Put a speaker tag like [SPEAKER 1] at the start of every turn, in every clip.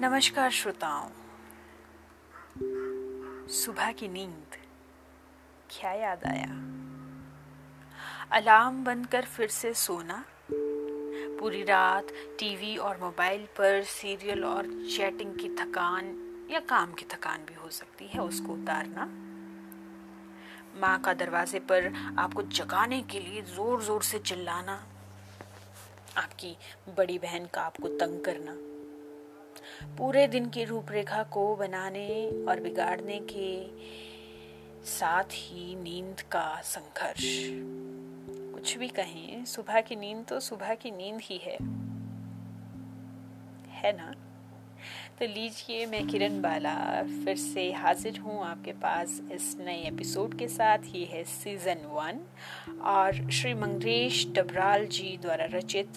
[SPEAKER 1] नमस्कार श्रोताओं। सुबह की नींद। क्या याद आया? अलार्म बंद कर फिर से सोना। पूरी रात टीवी और मोबाइल पर सीरियल और चैटिंग की थकान या काम की थकान भी हो सकती है, उसको उतारना। माँ का दरवाजे पर आपको जगाने के लिए ज़ोर ज़ोर से चिल्लाना। आपकी बड़ी बहन का आपको तंग करना। पूरे दिन की रूपरेखा को बनाने और बिगाड़ने के साथ ही नींद का संघर्ष। कुछ भी कहें, सुबह की नींद तो सुबह की नींद ही है। है ना? तो लीजिए, मैं किरण बाला फिर से हाजिर हूँ आपके पास इस नए एपिसोड के साथ। ये है सीज़न वन और श्री मंगेश डबराल जी द्वारा रचित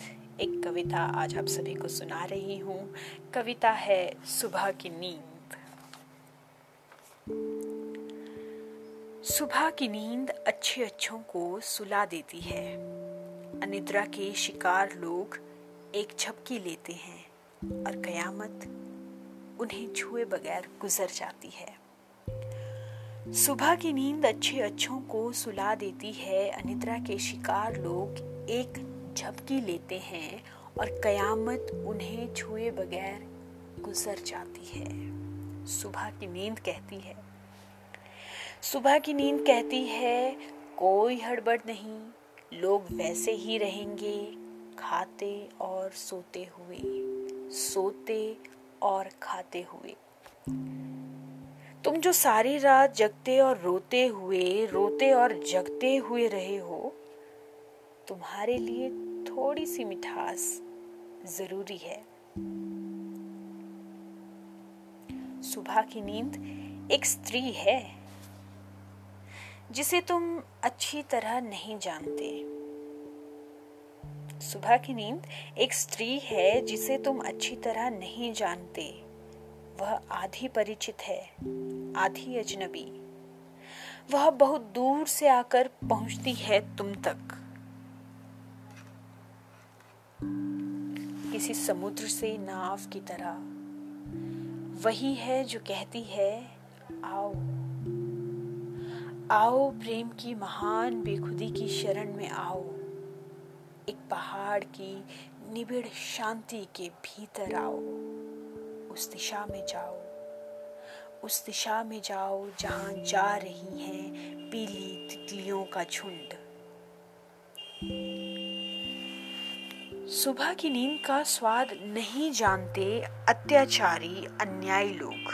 [SPEAKER 1] एक कविता आज आप सभी को सुना रही हूँ। कविता है सुबह की नींद। सुबह की नींद अच्छे अच्छों को सुला देती है। अनिद्रा के शिकार लोग एक झपकी लेते हैं और कयामत उन्हें छुए बगैर गुजर जाती है। सुबह की नींद अच्छे अच्छों को सुला देती है। अनिद्रा के शिकार लोग एक झपकी लेते हैं और कयामत उन्हें छुए बगैर गुजर जाती है। सुबह की नींद कहती है। सुबह की नींद कहती है, कोई हड़बड़ नहीं, लोग वैसे ही रहेंगे, खाते और सोते हुए, सोते और खाते हुए। तुम जो सारी रात जगते और रोते हुए, रोते और जगते हुए रहे हो तुम्हारे लिए थोड़ी सी मिठास ज़रूरी है। सुबह की नींद एक स्त्री है, जिसे तुम अच्छी तरह नहीं जानते। सुबह की नींद एक स्त्री है, जिसे तुम अच्छी तरह नहीं जानते। वह आधी परिचित है, आधी अजनबी। वह बहुत दूर से आकर पहुँचती है तुम तक। किसी समुद्र से नाव की तरह। वही है जो कहती है, आओ। आओ, प्रेम की महान बेखुदी की शरण में आओ। एक पहाड़ की निबिड़ शांति के भीतर आओ। उस दिशा में जाओ। उस दिशा में जाओ जहाँ जा रही हैं पीली तितलियों का झुंड। सुबह की नींद का स्वाद नहीं जानते अत्याचारी, अन्यायी लोग।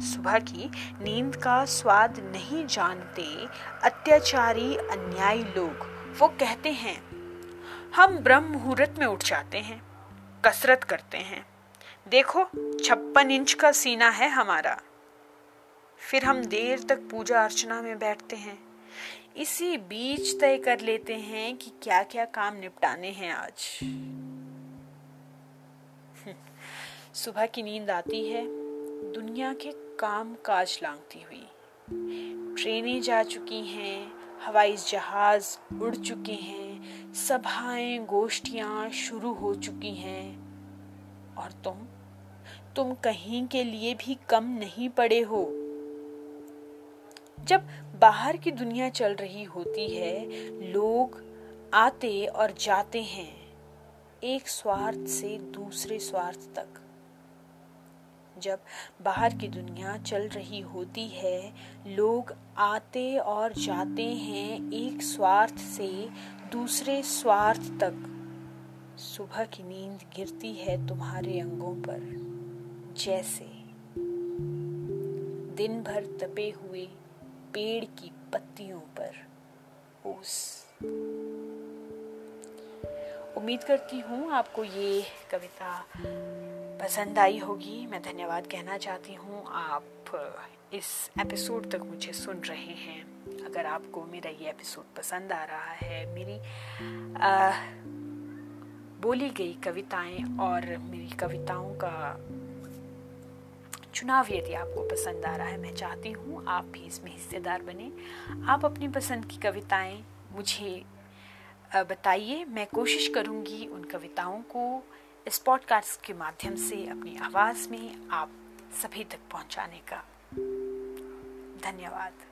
[SPEAKER 1] सुबह की नींद का स्वाद नहीं जानते अत्याचारी, अन्यायी लोग। वो कहते हैं, हम ब्रह्म मुहूर्त में उठ जाते हैं, कसरत करते हैं। देखो, छप्पन इंच का सीना है हमारा। फिर हम देर तक पूजा अर्चना में बैठते हैं। इसी बीच तय कर लेते हैं कि क्या क्या काम निपटाने हैं आज। सुबह की नींद आती है, दुनिया के काम काज लांगती हुई। ट्रेनें जा चुकी हैं, हवाई जहाज़ उड़ चुके हैं, सभाएँ, गोष्ठियाँ शुरू हो चुकी हैं। और तुम? तुम कहीं के लिए भी कम नहीं पड़े हो। जब बाहर की दुनिया चल रही होती है, लोग आते और जाते हैं एक स्वार्थ से दूसरे स्वार्थ तक। जब बाहर की दुनिया चल रही होती है, लोग आते और जाते हैं एक स्वार्थ से दूसरे स्वार्थ तक। सुबह की नींद गिरती है तुम्हारे अंगों पर, जैसे दिन भर तपे हुए पेड़ की पत्तियों पर। ओस उम्मीद करती हूँ आपको ये कविता पसंद आई होगी। मैं धन्यवाद कहना चाहती हूँ। आप इस एपिसोड तक मुझे सुन रहे हैं। अगर आपको मेरा ये एपिसोड पसंद आ रहा है मेरी आ, बोली गई कविताएँ और मेरी कविताओं का चुनाव यदि आपको पसंद आ रहा है, मैं चाहती हूँ आप भी इसमें हिस्सेदार बने। आप अपनी पसंद की कविताएँ मुझे बताइए। मैं कोशिश करूँगी उन कविताओं को इस पॉडकास्ट के माध्यम से अपनी आवाज़ में आप सभी तक पहुँचाने का। धन्यवाद।